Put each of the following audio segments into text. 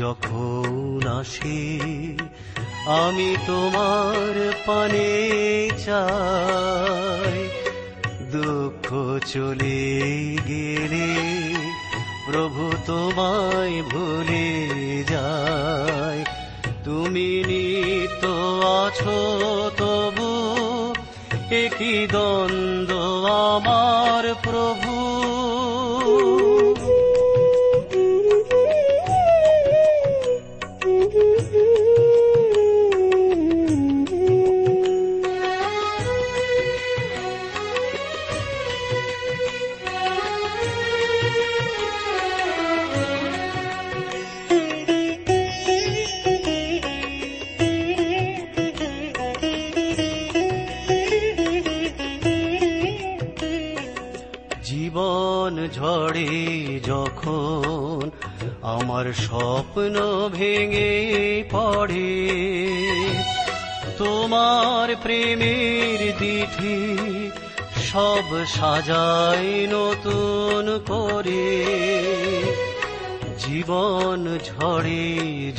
যখন আসে, আমি তোমার পানে চাই। দুঃখ চলে গেলে প্রভু তোমায় ভুলে যায়। তুমি নিত আছো, তবু একই দ্বন্দ্ব আমার প্রভু জীবন ঝড়ে যখন আমার স্বপ্ন ভেঙে পড়ে, তোমার প্রেমের দিঠি সব সাজাই নতুন করে। জীবন ঝড়ে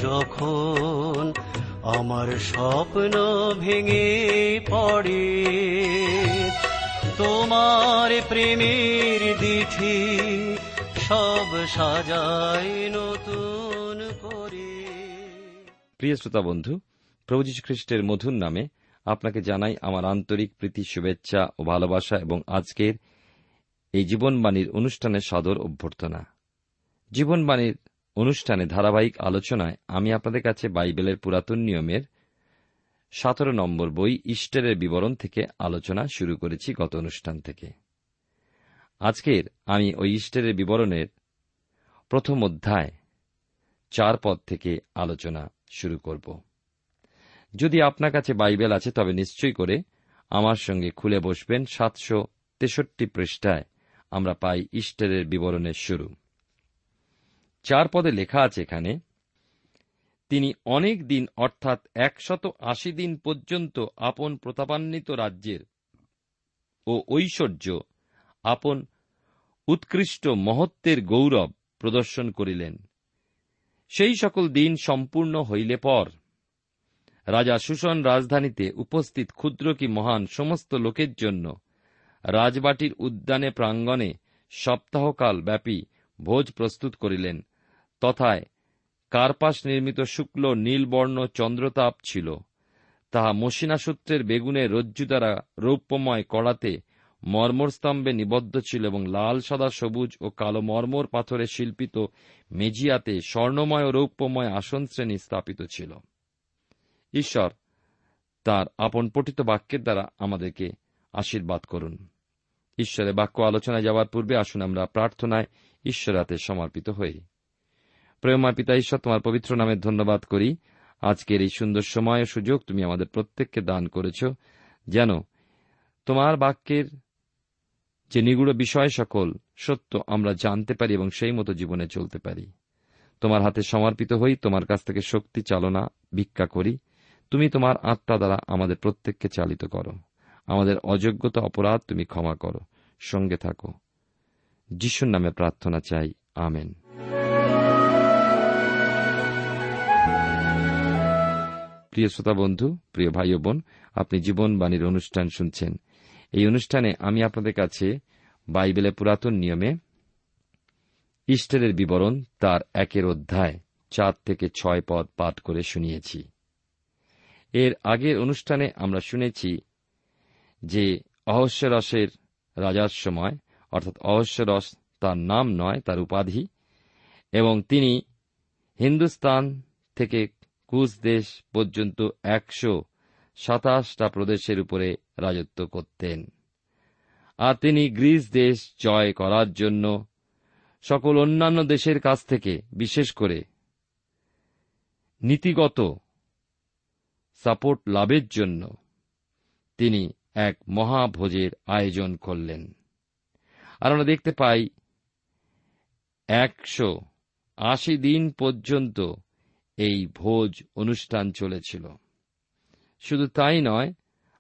যখন আমার স্বপ্ন ভেঙে পড়ে তোমার প্রেমের দিঠি সব সাজাই নতুন করে। প্রিয় শ্রোতা বন্ধু, প্রভু খ্রিস্টের মধুর নামে আপনাকে জানাই আমার আন্তরিক প্রীতি, শুভেচ্ছা ও ভালোবাসা এবং আজকের এই জীবনবাণীর অনুষ্ঠানে সাদর অভ্যর্থনা। জীবনবাণীর অনুষ্ঠানে ধারাবাহিক আলোচনায় আমি আপনাদের কাছে বাইবেলের পুরাতন নিয়মের সতেরো নম্বর বই ইস্টারের বিবরণ থেকে আলোচনা শুরু করেছি গত অনুষ্ঠান থেকে। আজকের আমি ওই ইস্টারের বিবরণের প্রথম অধ্যায়, চার পদ থেকে আলোচনা শুরু করব। যদি আপনার কাছে বাইবেল আছে, তবে নিশ্চয়ই করে আমার সঙ্গে খুলে বসবেন সাতশো তেষট্টি পৃষ্ঠায় আমরা পাই ইস্টারের বিবরণের শুরু। চার পদে লেখা আছে এখানে তিনি অনেক দিন, অর্থাৎ একশত আশি দিন পর্যন্ত আপন প্রতাপান্বিত রাজ্যের ও ঐশ্বর্য, আপন উৎকৃষ্ট মহত্বের গৌরব প্রদর্শন করিলেন। সেই সকল দিন সম্পূর্ণ হইলে পর রাজা সুষন রাজধানীতে উপস্থিত ক্ষুদ্র কি মহান সমস্ত লোকের জন্য রাজবাটির উদ্যানে প্রাঙ্গণে সপ্তাহকাল ব্যাপী ভোজ প্রস্তুত করিলেন, তথায় কার্পাস নির্মিত শুক্ল নীলবর্ণ চন্দ্রতাপ ছিল। তাহা মসিনা সূত্রের বেগুনের রজ্জু দ্বারা রৌপ্যময় কড়াতে মর্মরস্তম্ভে নিবদ্ধ ছিল এবং লাল, সাদা, সবুজ ও কালো মর্মর পাথরে শিল্পিত মেজিয়াতে স্বর্ণময় ও রৌপ্যময় আসন শ্রেণি স্থাপিত ছিল। ঈশ্বর, তার আপন পঠিত বাক্যের দ্বারা আমাদেরকে আশীর্বাদ করুন। ঈশ্বরের বাক্য আলোচনায় যাওয়ার পূর্বে আসুন আমরা প্রার্থনায় ঈশ্বর হাতে সমর্পিত হই। প্রেমা পিতা ঈশ্বর তোমার পবিত্র নামে ধন্যবাদ করি। আজকের এই সুন্দর সময় ও সুযোগ তুমি আমাদের প্রত্যেককে দান করেছ। যেন তোমার বাক্যের যে নিগুড় বিষয় সকল সত্য আমরা জানতে পারি এবং সেই মতো জীবনে চলতে পারি। তোমার হাতে সমর্পিত হই, তোমার কাছ থেকে শক্তি, চালনা, ভিক্ষা করি। তুমি তোমার আত্মা দ্বারা আমাদের প্রত্যেককে চালিত করো। আমাদের অযোগ্যতা, অপরাধ তুমি ক্ষমা করো। সঙ্গে থাকো। যিশুর নামে প্রার্থনা চাই। আমেন। প্রিয় শ্রোতা বন্ধু, প্রিয় ভাই ও বোন, আপনি জীবনবাণীর অনুষ্ঠান শুনছেন। এই অনুষ্ঠানে আমি আপনাদের কাছে বাইবেলের পুরাতন নিয়মে ইস্টারের বিবরণ তার একের অধ্যায় চার থেকে ছয় পদ পাঠ করে শুনিয়েছি। এর আগের অনুষ্ঠানে আমরা শুনেছি যে অহস্যরসের রাজার সময়, অর্থাৎ অহস্যরস তার নাম নয়, তার উপাধি, এবং তিনি হিন্দুস্তান থেকে কুচ দেশ পর্যন্ত একশো সাতাশটা প্রদেশের উপরে রাজত্ব করতেন। আর তিনি গ্রিস দেশ জয় করার জন্য সকল অন্যান্য দেশের কাছ থেকে, বিশেষ করে নীতিগত সাপোর্ট লাভের জন্য তিনি এক মহাভোজের আয়োজন করলেন। আর আমরা দেখতে পাই, একশো আশি দিন পর্যন্ত এই ভোজ অনুষ্ঠান চলেছিল। শুধু তাই নয়,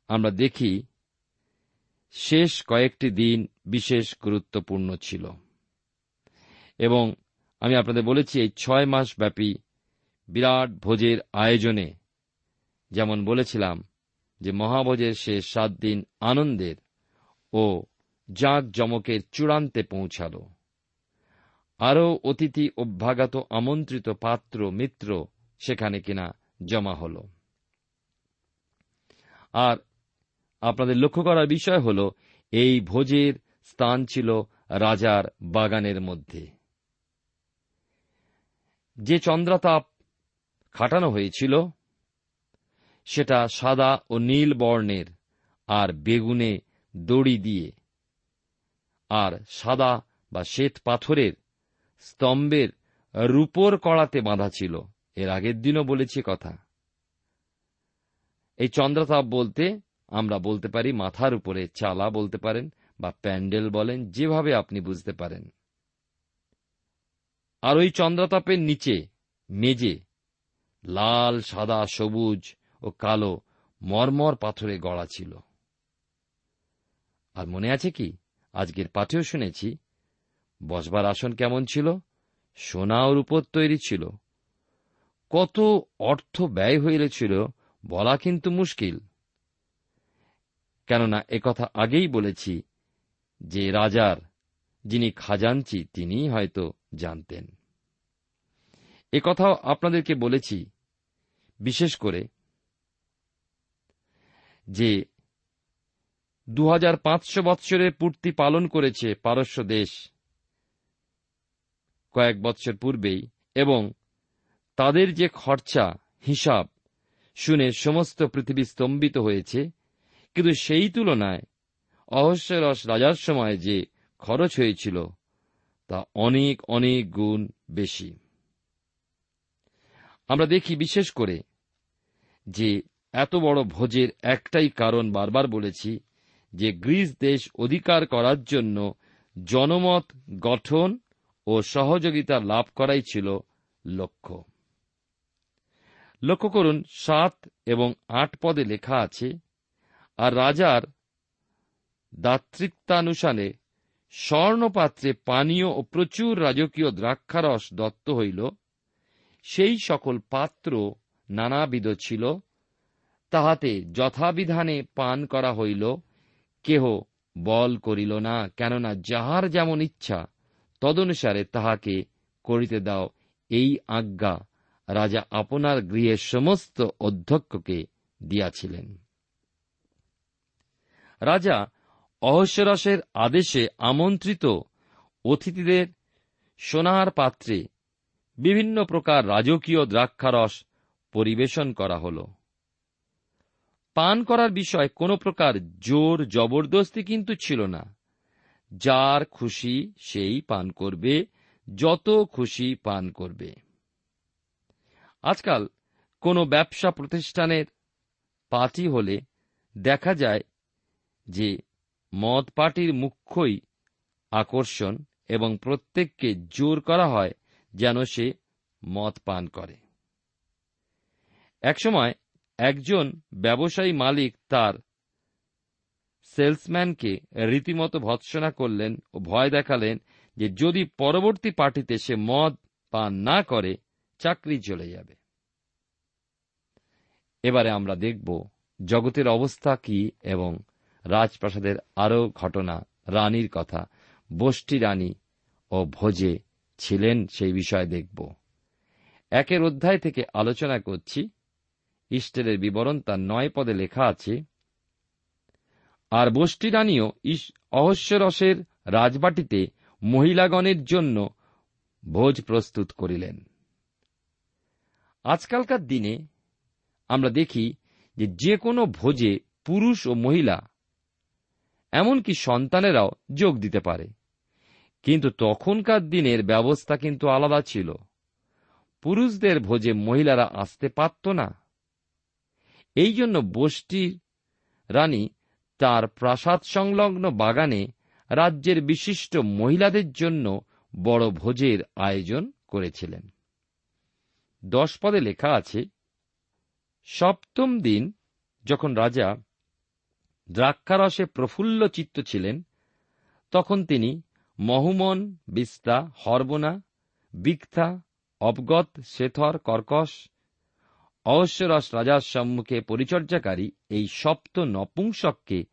আমরা দেখি শেষ কয়েকটি দিন বিশেষ গুরুত্বপূর্ণ ছিল। এবং আমি আপনাদের বলেছি, এই ছয় মাস ব্যাপী বিরাট ভোজের আয়োজনে যেমন বলেছিলাম যে মহাভোজের শেষ সাত দিন আনন্দের ও জাঁক জমকের চূড়ান্তে পৌঁছাল। আরও অতিথি অভ্যাগত আমন্ত্রিত পাত্র, মিত্র সেখানে কিনা জমা হল। আর আপনাদের লক্ষ্য করার বিষয় হল, এই ভোজের স্থান ছিল রাজার বাগানের মধ্যে। যে চন্দ্রাতাপ খাটানো হয়েছিল, সেটা সাদা ও নীল বর্ণের আর বেগুনে দড়ি দিয়ে আর সাদা বা শ্বেত পাথরের স্তম্ভের রূপর কড়াতে বাঁধা ছিল। এর আগের দিনও বলেছি কথা। এই চন্দ্রতাপ বলতে আমরা বলতে পারি মাথার উপরে চালা বলতে পারেন বা প্যান্ডেল বলেন, যেভাবে আপনি বুঝতে পারেন। আর ওই চন্দ্রতাপের নিচে মেজে লাল, সাদা, সবুজ ও কালো মর্মর পাথরে গড়া ছিল। আর মনে আছে কি? আজকের পাঠেও শুনেছি বসবার আসন কেমন ছিল? সোনা ওর উপর তৈরি ছিল। কত অর্থ ব্যয় হইলেছিল বলা কিন্তু মুশকিল। কেননা একথা আগেই বলেছি যে রাজার, যিনি খাজানচি তিনি হয়তো জানতেন। এ কথাও আপনাদেরকে বলেছি, বিশেষ করে যে দু হাজার পাঁচশো বৎসরের পূর্তি পালন করেছে পারস্য দেশ কয়েক বৎসর পূর্বেই এবং তাদের যে খরচা, হিসাব শুনে সমস্ত পৃথিবী স্তম্ভিত হয়েছে, কিন্তু সেই তুলনায় অহস্যরস রাজার সময় যে খরচ হয়েছিল তা অনেক অনেক গুণ বেশি। আমরা দেখি বিশেষ করে যে এত বড় ভোজের একটাই কারণ বারবার বলেছি যে গ্রিস দেশ অধিকার করার জন্য জনমত গঠন ও সহযোগিতা লাভ করাই ছিল লক্ষ্য। লক্ষ্য করুন, সাত এবং আট পদে লেখা আছে, আর রাজার দাতৃত্বানুসারে স্বর্ণপাত্রে পানীয় ও প্রচুর রাজকীয় দ্রাক্ষারস দত্ত হইল। সেই সকল পাত্র নানাবিধ ছিল, তাহাতে যথাবিধানে পান করা হইল। কেহ বল করিল না, কেননা যাহার যেমন ইচ্ছা তদনুসারে তাহাকে করিতে দাও। এই আজ্ঞা রাজা আপনার গৃহের সমস্ত অধ্যক্ষকে দিয়াছিলেন। রাজা অহস্যরসের আদেশে আমন্ত্রিত অতিথিদের সোনার পাত্রে বিভিন্ন প্রকার রাজকীয় দ্রাক্ষারস পরিবেশন করা হল। পান করার বিষয় কোনো প্রকার জোর, জবরদস্তি কিন্তু ছিল না। যার খুশি সেই পান করবে, যত খুশি পান করবে। আজকাল কোনো ব্যবসা প্রতিষ্ঠানের পার্টি হলে দেখা যায় যে মদ পার্টির মুখ্যই আকর্ষণ এবং প্রত্যেককে জোর করা হয় যেন সে মদ পান করে। একসময় একজন ব্যবসায়ী মালিক তার সেলসম্যানকে রীতিমতো ভৎসনা করলেন ও ভয় দেখালেন যে যদি পরবর্তী পার্টিতে সে মদ পান না করে, চাকরি চলে যাবে। এবারে আমরা দেখব জগতের অবস্থা কি এবং রাজপ্রাসাদের আরও ঘটনা, রানীর কথা, বষ্টি রানী ও ভোজে ছিলেন সেই বিষয়ে দেখব। একের অধ্যায় থেকে আলোচনা করছি। ইস্টেলের বিবরণ তার নয় পদে লেখা আছে আর বষ্টি রানীও অহস্যরসের রাজবাটিতে মহিলাগণের জন্য ভোজ প্রস্তুত করিলেন। আজকালকার দিনে আমরা দেখি যে যে কোনো ভোজে পুরুষ ও মহিলা, এমনকি সন্তানেরাও যোগ দিতে পারে। কিন্তু তখনকার দিনের ব্যবস্থা কিন্তু আলাদা ছিল। পুরুষদের ভোজে মহিলারা আসতে পারত না। এই জন্য বষ্টির রানী তার প্রাসাদ সংলগ্ন বাগানে রাজ্যের বিশিষ্ট মহিলাদের জন্য বড় ভোজের আয়োজন করেছিলেন। দশ পদে লেখা আছে, সপ্তম দিন যখন রাজা দ্রাক্ষারসে প্রফুল্ল চিত্ত ছিলেন, তখন তিনি মহুমন, বিস্তা, হরবনা বিক্থা অবগত শেথর কর্কশ, অবশ্যরস রাজার সম্মুখে পরিচর্যাকারী এই সপ্ত নপুংসককে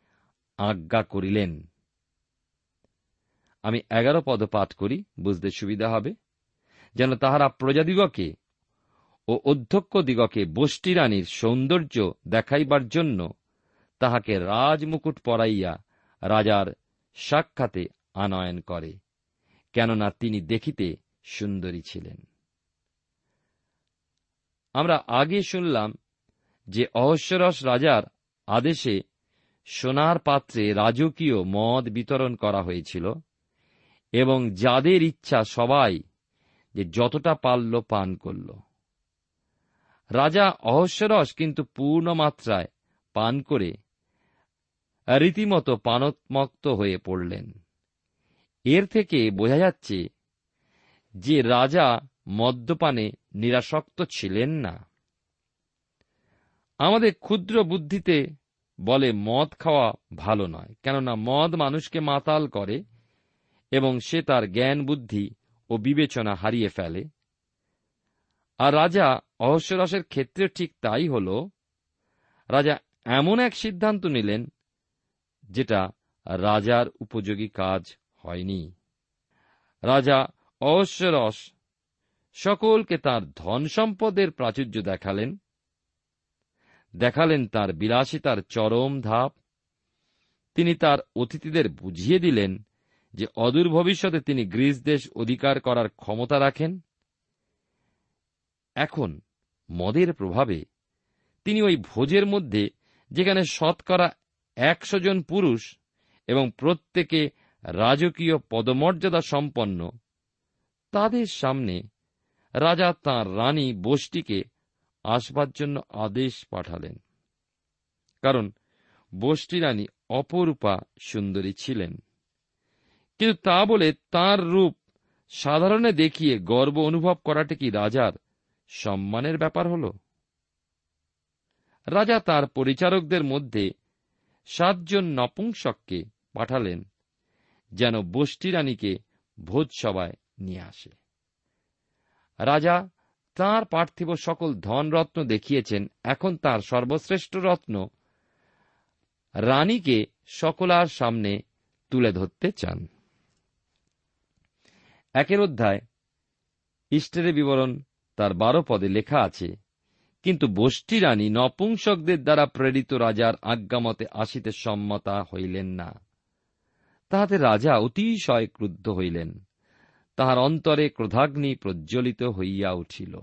আজ্ঞা করিলেন। আমি এগারো পদ পাঠ করি, বুঝতে সুবিধা হবে। যেন তাহারা প্রজাদিগকে ও অধ্যক্ষ দিগকে বষ্টিরানীর সৌন্দর্য দেখাইবার জন্য তাহাকে রাজমুকুট পরাইয়া রাজার সাক্ষাতে আনয়ন করে, কেননা তিনি দেখিতে সুন্দরী ছিলেন। আমরা আগে শুনলাম যে অহস্যরস রাজার আদেশে সোনার পাত্রে রাজকীয় মদ বিতরণ করা হয়েছিল, এবং যাদের ইচ্ছা সবাই যে যতটা পারল পান করল। রাজা অহস্যরস কিন্তু পূর্ণ মাত্রায় পান করে রীতিমতো পানতমক্ত হয়ে পড়লেন। এর থেকে বোঝা যাচ্ছে যে রাজা মদ্যপানে নিরাসক্ত ছিলেন না। আমাদের ক্ষুদ্র বুদ্ধিতে বলে মদ খাওয়া ভালো নয়। কেননা মদ মানুষকে মাতাল করে এবং সে তার জ্ঞান, বুদ্ধি ও বিবেচনা হারিয়ে ফেলে। আর রাজা অহস্যরসের ক্ষেত্রে ঠিক তাই হল, রাজা এমন এক সিদ্ধান্ত নিলেন যেটা রাজার উপযোগী কাজ হয়নি। রাজা অহস্যরস সকলকে তার ধন সম্পদের প্রাচুর্য দেখালেন। দেখালেন তার বিলাসিতার চরম ধাপ। তিনি তার অতিথিদের বুঝিয়ে দিলেন যে অদূর ভবিষ্যতে তিনি গ্রিস দেশ অধিকার করার ক্ষমতা রাখেন। এখন মদের প্রভাবে তিনি ওই ভোজের মধ্যে যেখানে শতকরা একশো জন পুরুষ এবং প্রত্যেকে রাজকীয় পদমর্যাদা সম্পন্ন, তাদের সামনে রাজা তাঁর রানী বষ্টিকে আসবার জন্য আদেশ পাঠালেন। কারণ বষ্টি রানী অপরূপা সুন্দরী ছিলেন। কিন্তু তা বলে তার রূপ সাধারণে দেখিয়ে গর্ব অনুভব করাটা কি রাজার সম্মানের ব্যাপার হল? রাজা তার পরিচারকদের মধ্যে সাতজন নপুংসককে পাঠালেন, যেন বষ্টি রানীকে ভোজসভায় নিয়ে আসে। রাজা তাঁর পার্থিব সকল ধনরত্ন দেখিয়েছেন, এখন তার সর্বশ্রেষ্ঠ রত্ন রানীকে সকলার সামনে তুলে ধরতে চান। একের অধ্যায় ইস্টের বিবরণ তার বারো পদে লেখা আছে, কিন্তু বষ্টি রানী নপুংসকদের দ্বারা প্রেরিত রাজার আজ্ঞামতে আসিতে সম্মতা হইলেন না। তাহাতে রাজা অতিশয় ক্রুদ্ধ হইলেন। তাহার অন্তরে ক্রোধাগ্নি প্রজ্বলিত হইয়া উঠিল।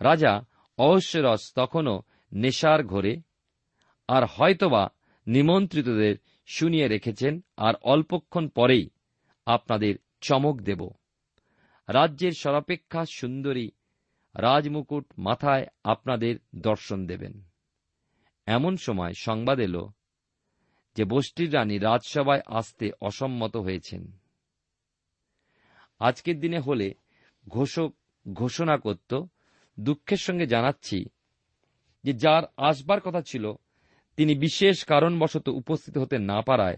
রাজা অহস্যরস তখনও নেশার ঘরে, আর হয়তোবা নিমন্ত্রিতদের শুনিয়ে রেখেছেন, আর অল্পক্ষণ পরেই আপনাদের চমক দেব। রাজ্যের সর্বাপেক্ষা সুন্দরী রাজমুকুট মাথায় আপনাদের দর্শন দেবেন। এমন সময় সংবাদ এলো যে বষ্টির রানী রাজসভায় আসতে অসম্মত হয়েছেন। আজকের দিনে হলে ঘোষক ঘোষণা করত, দুঃখের সঙ্গে জানাচ্ছি যে যার আসবার কথা ছিল, তিনি বিশেষ কারণবশত উপস্থিত হতে না পারায়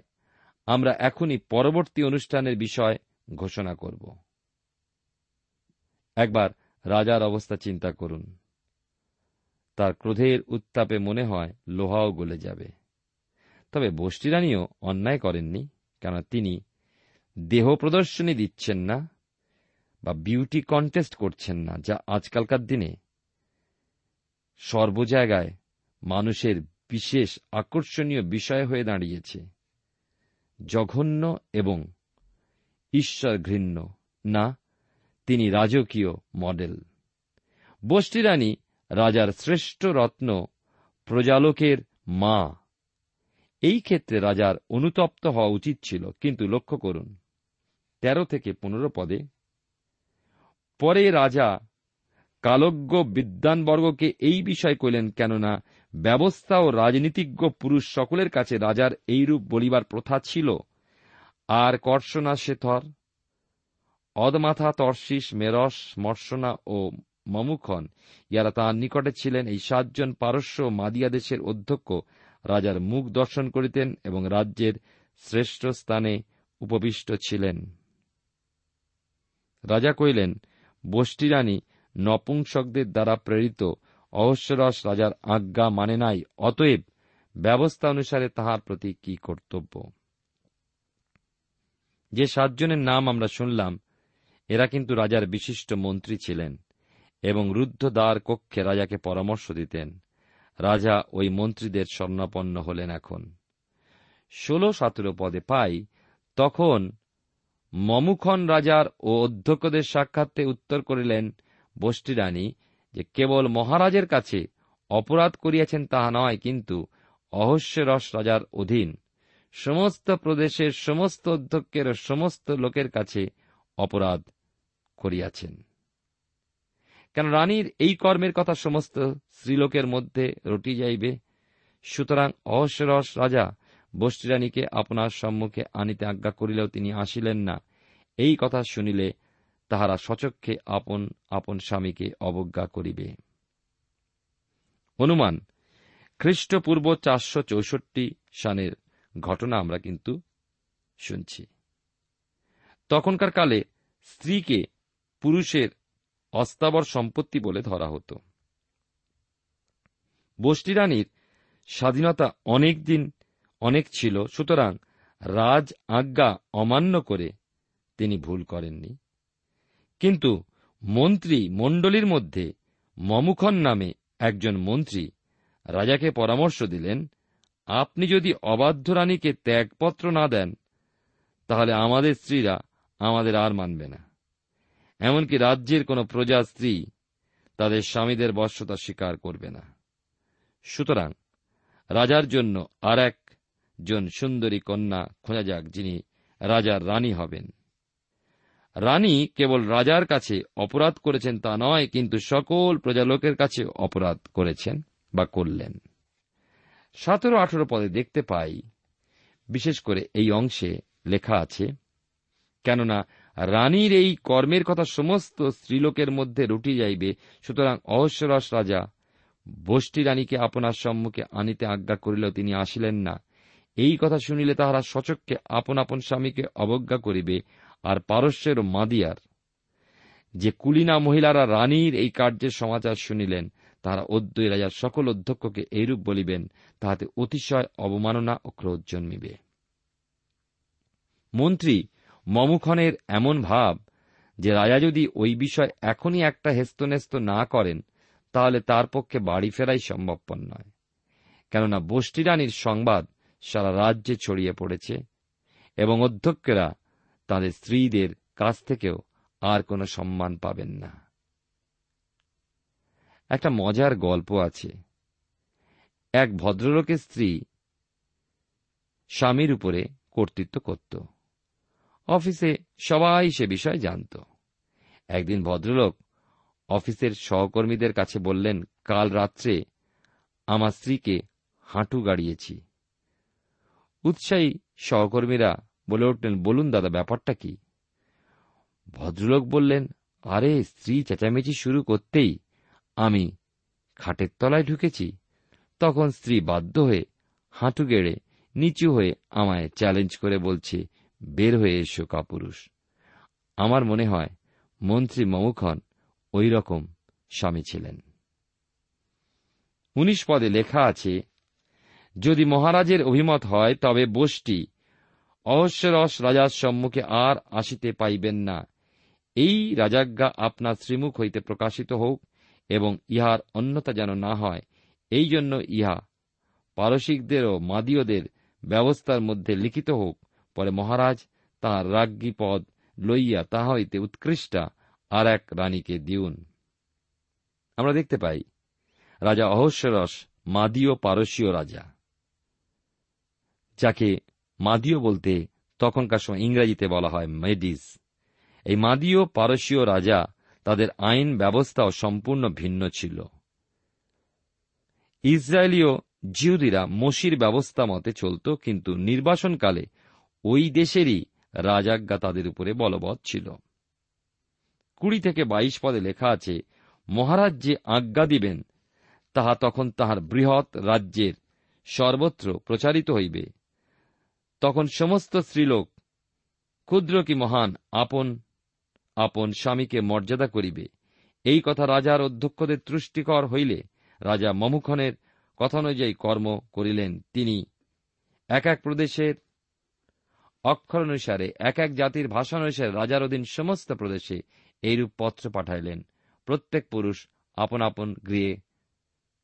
আমরা এখনই পরবর্তী অনুষ্ঠানের বিষয় ঘোষণা করব। একবার রাজার অবস্থা চিন্তা করুন। তার ক্রোধের উত্তাপে মনে হয় লোহাও গলে যাবে। তবে বষ্টিরানীও অন্যায় করেননি কেন তিনি দেহ প্রদর্শনী দিচ্ছেন না। বা বিউটি কন্টেস্ট করছেন না, যা আজকালকার দিনে সর্বজায়গায় মানুষের বিশেষ আকর্ষণীয় বিষয় হয়ে দাঁড়িয়েছে। জঘন্য এবং ঈশ্বর ঘৃণ্য না, তিনি রাজকীয় মডেল বষ্টিরানী রাজার শ্রেষ্ঠ রত্ন প্রজালোকের মা। এই ক্ষেত্রে রাজার অনুতপ্ত হওয়া উচিত ছিল, কিন্তু লক্ষ্য করুন, তেরো থেকে পনেরো পদে পরে রাজা কালজ্ঞ বিদ্বানবর্গকে এই বিষয় কইলেন, কেননা ব্যবস্থা ও রাজনীতিজ্ঞ পুরুষ সকলের কাছে রাজার এইরূপ বলিবার প্রথা ছিল। আর কর্ষণা শেথর, অদমাথা তর্শিস মেরস, মর্ষণা ও মমুখন, ইয়ারা তাঁর নিকটে ছিলেন। এই সাতজন পারস্য মাদিয়া দেশের অধ্যক্ষ রাজার মুখ দর্শন করিতেন এবং রাজ্যের শ্রেষ্ঠ স্থানে উপবিষ্ট ছিলেন। রাজা কইলেন বষ্টিরানী নপুংসকদের দ্বারা প্রেরিত অহস্যরস রাজার আজ্ঞা মানে নাই, অতএব ব্যবস্থা অনুসারে তাহার প্রতি কি কর্তব্য? যে সাতজনের নাম আমরা শুনলাম, এরা কিন্তু রাজার বিশিষ্ট মন্ত্রী ছিলেন এবং রুদ্ধ দ্বার কক্ষে রাজাকে পরামর্শ দিতেন। রাজা ওই মন্ত্রীদের স্বর্ণাপন্ন হলেন এখন। ষোলো সতেরো পদে পাই, তখন মমুখন রাজার ও অধ্যক্ষদের সাক্ষাৎতে উত্তর করিলেন বষ্টিরানী যে কেবল মহারাজের কাছে অপরাধ করিয়াছেন তাহা নয়, কিন্তু অহস্যরস রাজার অধীন। সমস্ত প্রদেশের সমস্ত অধ্যক্ষের সমস্ত লোকের কাছে অপরাধ করিয়াছেন। কেন রানীর এই কর্মের কথা সমস্ত স্ত্রীলোকের মধ্যে রটি যাইবে? সুতরাং অহস্যরস রাজা বষ্টিরানীকে আপনার সম্মুখে আনিতে আজ্ঞা করিলেও তিনি আসিলেন না। এই কথা শুনিলে তাহারা সচক্ষে আপন আপন স্বামীকে অবজ্ঞা করিবে। অনুমান খ্রিস্টপূর্ব চারশো চৌষট্টি সানের ঘটনা আমরা কিন্তু শুনছি। তখনকার কালে স্ত্রীকে পুরুষের অস্তাবর সম্পত্তি বলে ধরা হতো। বষ্টিরানীর স্বাধীনতা অনেক দিন অনেক ছিল, সুতরাং রাজ আজ্ঞা অমান্য করে তিনি ভুল করেননি। কিন্তু মন্ত্রী মণ্ডলীর মধ্যে মমুখন নামে একজন মন্ত্রী রাজাকে পরামর্শ দিলেন, আপনি যদি অবাধ্য রানীকে ত্যাগপত্র না দেন, তাহলে আমাদের স্ত্রীরা আমাদের আর মানবে না। এমনকি রাজ্যের কোন প্রজা স্ত্রী তাদের স্বামীদের বর্ষতা স্বীকার করবে না। সুতরাং রাজার জন্য আর একজন সুন্দরী কন্যা, খোঁজা যাক যিনি রাজার রানী হবেন। রানী কেবল রাজার কাছে অপরাধ করেছেন তা নয়, কিন্তু সকল প্রজালোকের কাছে অপরাধ করেছেন বা করলেন। সতেরো আঠেরো পদে দেখতে পাই, বিশেষ করে এই অংশে লেখা আছে, কেননা রানীর এই কর্মের কথা সমস্ত স্ত্রীলোকের মধ্যে রুটি যাইবে, সুতরাং অহস্যরস রাজা বষ্টি রানীকে আপনার সম্মুখে আনিতে আজ্ঞা করিলেও তিনি আসিলেন না। এই কথা শুনিলে তাহারা সচককে আপন আপন স্বামীকে অবজ্ঞা করিবে আর পারস্যের মাদিয়ার। যে কুলিনা মহিলারা রানীর এই কার্যের সমাচার শুনিলেন, তাহারা অদ্বৈ রাজার সকল অধ্যক্ষকে এইরূপ বলিবেন, তাহাতে অতিশয় অবমাননা ও ক্রোধ জন্মিবে। মন্ত্রী, মমুখনের এমন ভাব যে রাজা যদি ওই বিষয় এখনই একটা হেস্তনেস্ত না করেন, তাহলে তার পক্ষে বাড়ি ফেরাই সম্ভবপর নয়। কেননা বষ্টিরানীর সংবাদ সারা রাজ্যে ছড়িয়ে পড়েছে এবং অধ্যক্ষেরা তাদের স্ত্রীদের কাছ থেকেও আর কোনো সম্মান পাবেন না। একটা মজার গল্প আছে। এক ভদ্রলোকের স্ত্রী স্বামীর উপরে কর্তৃত্ব করত। অফিসে সবাই সে বিষয় জানত। একদিন ভদ্রলোক অফিসের সহকর্মীদের কাছে বললেন, কাল রাত্রে আমার স্ত্রীকে হাঁটু গাড়িয়েছি। উৎসাহী সহকর্মীরা বলে উঠলেন, বলুন দাদা, ব্যাপারটা কি? ভদ্রলোক বললেন, আরে, স্ত্রী চেঁচামেচি শুরু করতেই আমি খাটের তলায় ঢুকেছি। তখন স্ত্রী বাধ্য হয়ে হাঁটু গেড়ে নিচু হয়ে আমায় চ্যালেঞ্জ করে বলছে, বের হয়ে এসো কাপুরুষ। আমার মনে হয় মন্ত্রী মমুখন ওই রকম স্বামী ছিলেন। উনিশ পদে লেখা আছে যদি মহারাজের অভিমত হয়, তবে বোসটি অহস্যরস রাজার সম্মুখে আর আসিতে পাইবেন না। এই রাজাজ্ঞা আপনার শ্রীমুখ হইতে প্রকাশিত হোক এবং ইহার অন্যতা যেন না হয়, এই জন্য ইহা পারসিকদের ও মাদীয়দের ব্যবস্থার মধ্যে লিখিত হোক। পরে মহারাজ তাঁর রাজ্ঞী পদ লইয়া তাহা হইতে উৎকৃষ্টা আর এক রানীকে দিউন। আমরা দেখতে পাই, রাজা অহস্যরস মাদীয় পারসীয় রাজা। যাকে মাদীয় বলতে তখনকার সময় ইংরেজিতে বলা হয় মেডিস। এই মাদীয় পারসীয় রাজা তাদের আইন ব্যবস্থাও সম্পূর্ণ ভিন্ন ছিল। ইসরায়েলীয় জিহুদিরা মসির ব্যবস্থা মতে চলত, কিন্তু নির্বাসনকালে ওই দেশেরই রাজাজ্ঞা তাদের উপরে বলবৎ ছিল। কুড়ি থেকে বাইশ পদে লেখা আছে, মহারাজ যে আজ্ঞা দিবেন, তাহা তখন তাহার বৃহৎ রাজ্যের সর্বত্র প্রচারিত হইবে। তখন সমস্ত স্ত্রীলোক, ক্ষুদ্র কি মহান, আপন আপন স্বামীকে মর্যাদা করিবে। এই কথা রাজার অধ্যক্ষদের তুষ্টিকর হইলে রাজা মমুখনের কথানুযায়ী কর্ম করিলেন তিনি। এক এক প্রদেশের অক্ষর অনুসারে এক এক জাতির ভাষা অনুসারে রাজার অধীন সমস্ত প্রদেশে এইরূপ পত্র পাঠাইলেন। প্রত্যেক পুরুষ আপন আপন গৃহে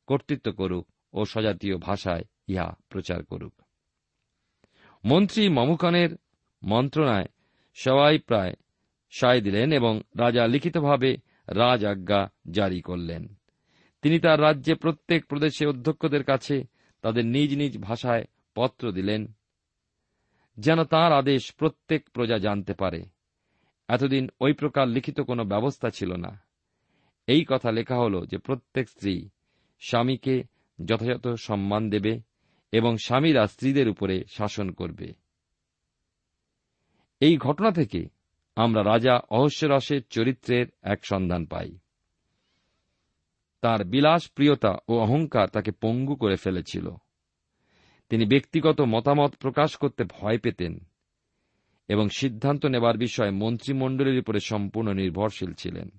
কর্তৃত্ব করুক ও স্বজাতীয় ভাষায় ইহা প্রচার করুক। মন্ত্রী মমুকনের মন্ত্রণায় সবাই প্রায় সায় দিলেন এবং রাজা লিখিতভাবে রাজ আজ্ঞা জারি করলেন। তিনি তার রাজ্যে প্রত্যেক প্রদেশে অধ্যক্ষদের কাছে তাদের নিজ নিজ ভাষায় পত্র দিলেন, যেন তার আদেশ প্রত্যেক প্রজা জানতে পারে। এতদিন ওই প্রকার লিখিত কোনো ব্যবস্থা ছিল না। এই কথা লেখা হল যে প্রত্যেক স্ত্রী স্বামীকে যথাযথ সম্মান দেবে এবং স্বামীরা স্ত্রীদের উপরে শাসন করবে। এই ঘটনা থেকে আমরা রাজা অহস্যরসের চরিত্রের এক সন্ধান পাই। তার বিলাস প্রিয়তা ও অহংকার তাকে পঙ্গু করে ফেলেছিল। তিনি ব্যক্তিগত মতামত প্রকাশ করতে ভয় পেতেন এবং সিদ্ধান্ত নেবার বিষয়ে মন্ত্রিমণ্ডলীর উপরে সম্পূর্ণ নির্ভরশীল ছিলেন।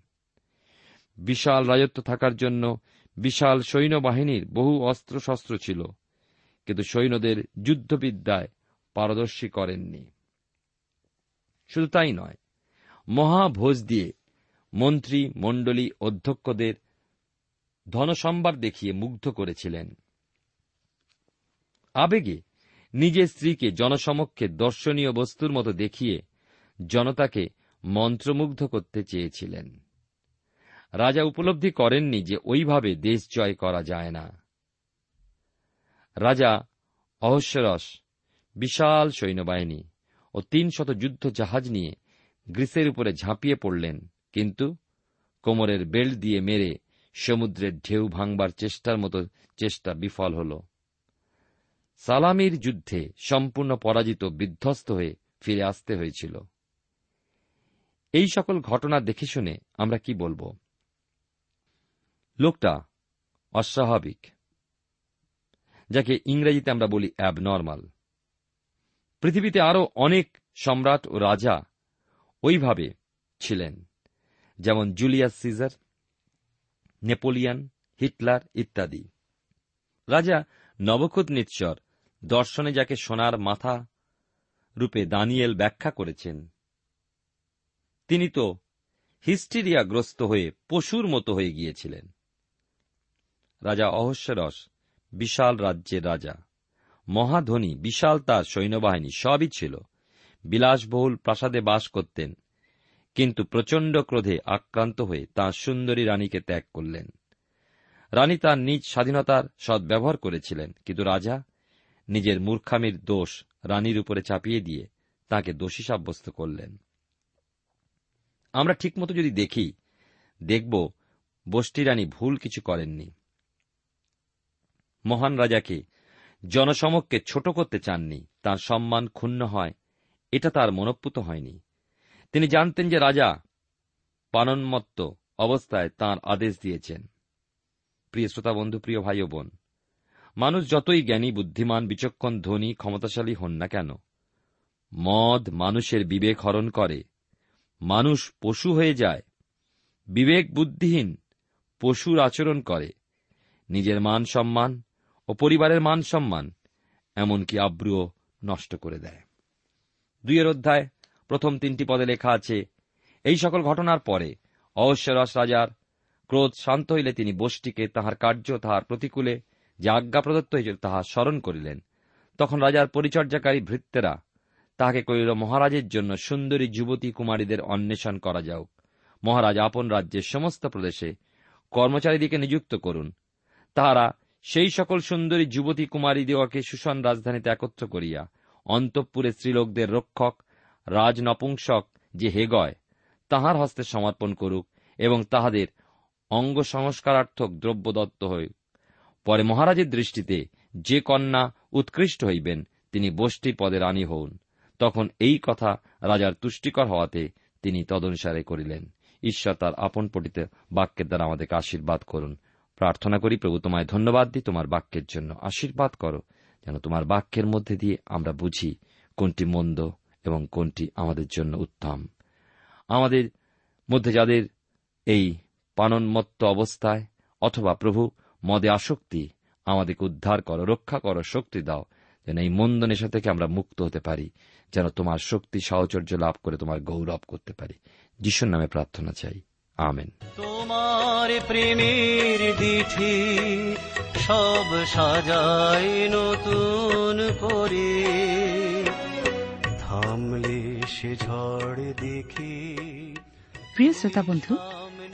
বিশাল রাজত্ব থাকার জন্য বিশাল সৈন্যবাহিনীর বহু অস্ত্রশস্ত্র ছিল। কিন্তু সৈন্যদের যুদ্ধবিদ্যায় পারদর্শী করেননি। শুধু তাই নয়, মহাভোজ দিয়ে মন্ত্রী, মণ্ডলী, অধ্যক্ষদের ধনসম্ভার দেখিয়ে মুগ্ধ করেছিলেন। আবেগে নিজের স্ত্রীকে জনসমক্ষে দর্শনীয় বস্তুর মতো দেখিয়ে জনতাকে মন্ত্রমুগ্ধ করতে চেয়েছিলেন। রাজা উপলব্ধি করেননি যে ওইভাবে দেশ জয় করা যায় না। রাজা অহস্যরস, বিশাল সৈন্যবাহিনী ও তিন শত যুদ্ধ জাহাজ নিয়ে গ্রীসের উপরে ঝাঁপিয়ে পড়লেন। কিন্তু কোমরের বেল্ট দিয়ে মেরে সমুদ্রের ঢেউ ভাঙবার চেষ্টার মতো চেষ্টা বিফল হল। সালামির যুদ্ধে সম্পূর্ণ পরাজিত বিধ্বস্ত হয়ে ফিরে আসতে হয়েছিল। এই সকল ঘটনা দেখে শুনে আমরা কি বলব? লোকটা অস্বাভাবিক। যাকে ইংরেজিতে আমরা বলি অ্যাবনর্মাল পৃথিবীতে আরও অনেক সম্রাট ও রাজা ওইভাবে ছিলেন, যেমন জুলিয়াস সিজার, নেপোলিয়ান, হিটলার ইত্যাদি। রাজা নবকুত নিৎসর দর্শনে যাকে সোনার মাথা রূপে দানিয়েল ব্যাখ্যা করেছেন, তিনি তো হিস্টিরিয়াগ্রস্ত হয়ে পশুর মতো হয়ে গিয়েছিলেন। রাজা অহস্যরস বিশাল রাজ্যের রাজা। মহাধনী, বিশাল তার সৈন্যবাহিনী, সবই ছিল। বিলাসবহুল প্রাসাদে বাস করতেন, কিন্তু প্রচণ্ড ক্রোধে আক্রান্ত হয়ে তাঁর সুন্দরী রানীকে ত্যাগ করলেন। রানী তার নিজ স্বাধীনতার সদ্ব্যবহার করেছিলেন, কিন্তু রাজা নিজের মূর্খামির দোষ রানীর উপরে চাপিয়ে দিয়ে তাকে দোষী সাব্যস্ত করলেন। আমরা ঠিকমতো যদি দেখি, দেখব বষ্টি রানী ভুল কিছু করেননি। মহান রাজাকে, জনসমক্ষে ছোট করতে চাননি, তার সম্মান ক্ষুণ্ণ হয়, এটা তার মনপ্পুত হয়নি। তিনি জানতেন যে রাজা পানন্মত্ত অবস্থায় তার আদেশ দিয়েছেন। প্রিয় শ্রোতা বন্ধু, প্রিয় ভাই ও বোন, মানুষ যতই জ্ঞানী, বুদ্ধিমান, বিচক্ষণ, ধনী, ক্ষমতাশালী হন না কেন, মদ মানুষের বিবেক হরণ করে। মানুষ পশু হয়ে যায়, বিবেক বুদ্ধিহীন পশুর আচরণ করে। নিজের মান সম্মান ও পরিবারের মান সম্মান এমনকি আব্রুও নষ্ট করে দেয়। দুইয়ের অধ্যায়, প্রথম তিনটি পদে লেখা আছে, এই সকল ঘটনার পরে অহস্যরস রাজার ক্রোধ শান্ত হইলে তিনি বষ্টিকে তাহার কার্য, তাহার প্রতিকূলে যে আজ্ঞা প্রদত্ত হয়েছিল তাহা স্মরণ করিলেন। তখন রাজার পরিচর্যাকারী ভৃত্যেরা তাহাকে কহিল, মহারাজের জন্য সুন্দরী যুবতী কুমারীদের অন্বেষণ করা যাওক মহারাজ আপন রাজ্যের সমস্ত প্রদেশে কর্মচারীদিকে নিযুক্ত করুন। তাহারা সেই সকল সুন্দরী যুবতী কুমারীদিগকে সুষণ রাজধানীতে একত্র করিয়া অন্তঃপুরে স্ত্রীলোকদের রক্ষক, রাজ নপুংসক যে হেগয় তাহার হস্তে সমর্পণ করুক এবং তাহাদের অঙ্গ সংস্কারার্থক দ্রব্য দত্ত হই। পরে মহারাজের দৃষ্টিতে যে কন্যা উৎকৃষ্ট হইবেন, তিনি বষ্টি পদে রানী হউন। তখন এই কথা রাজার তুষ্টিকর হওয়াতে তিনি তদনুসারে করিলেন। ঈশ্বর তার আপন পটিতে বাক্যের দ্বারা আমাদেরকে আশীর্বাদ করুন। প্রার্থনা করি, প্রভু, তোমায় ধন্যবাদ দিই, তোমার বাক্যের জন্য আশীর্বাদ করো, যেন তোমার বাক্যের মধ্যে দিয়ে আমরা বুঝি কোনটি মন্দ এবং কোনটি আমাদের জন্য উত্তম। আমাদের মধ্যে যাদের এই পানন্মত্ত অবস্থায়, অথবা প্রভু, মদে আসক্তি, আমাদেরকে উদ্ধার করো, রক্ষা করো, শক্তি দাও, যেন এই মন্দ নেশা থেকে আমরা মুক্ত হতে পারি, যেন তোমার শক্তি, সাহচর্য লাভ করে তোমার গৌরব করতে পারি। যিশুর নামে প্রার্থনা চাই। আমেন। তোমার প্রেমের দিঠি সব সাজায় নতুন করে। থামলে সে ঝড় দেখি প্রিয় শ্রোতা বন্ধু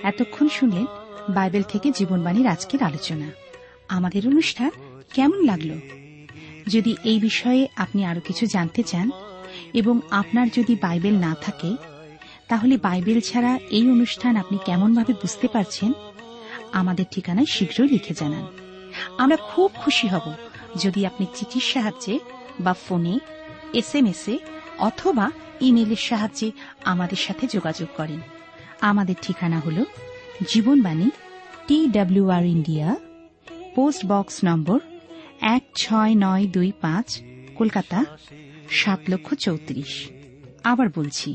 এতক্ষণ শুনলেন বাইবেল থেকে জীবনবাণীর আজকের আলোচনা। আমাদের অনুষ্ঠান কেমন লাগল? যদি এই বিষয়ে আপনি আরও কিছু জানতে চান এবং আপনার যদি বাইবেল না থাকে তাহলে বাইবেল ছাড়া এই অনুষ্ঠান আপনি কেমনভাবে বুঝতে পারছেন? আমাদের ঠিকানায় শীঘ্রই লিখে জানান। আমরা খুব খুশি হব যদি আপনি চিঠির সাহায্যে বা ফোনে এস এম এস এ অথবা ইমেলের সাহায্যে আমাদের সাথে যোগাযোগ করেন। আমাদের ঠিকানা হল Jibanbani T WR India, post box number এক ছয় নয় দুই পাঁচ, কলকাতা, সাত লক্ষ চৌত্রিশ। আবার বলছি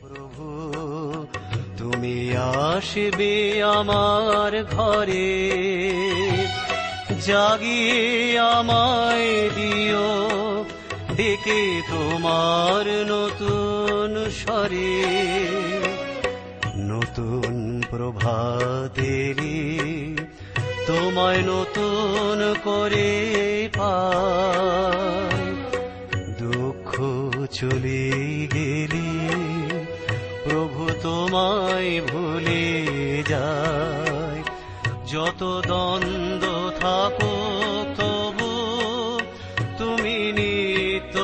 তুমি আসবে আমার ঘরে, জাগিয়ে আমায় দিও, ডেকে তোমার নতুন স্বরে। নতুন প্রভাতেরি তোমায় নতুন করে পাই। দুঃখ চলে গেলে তোমায় ভুলে যায় যত দ্বন্দ্ব থাকো তবু তুমি নিত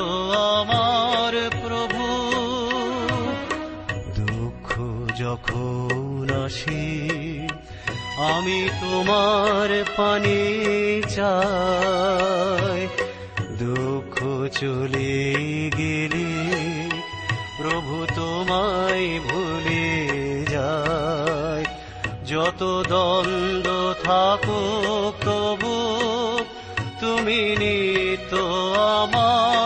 আমার প্রভু। দুঃখ যখন আসে, আমি তোমার পানি চাই। দুঃখ চলে গেলে প্রভু তোমায় যত দ্বন্দ্ব থাকুক তবু তুমি নিত আমার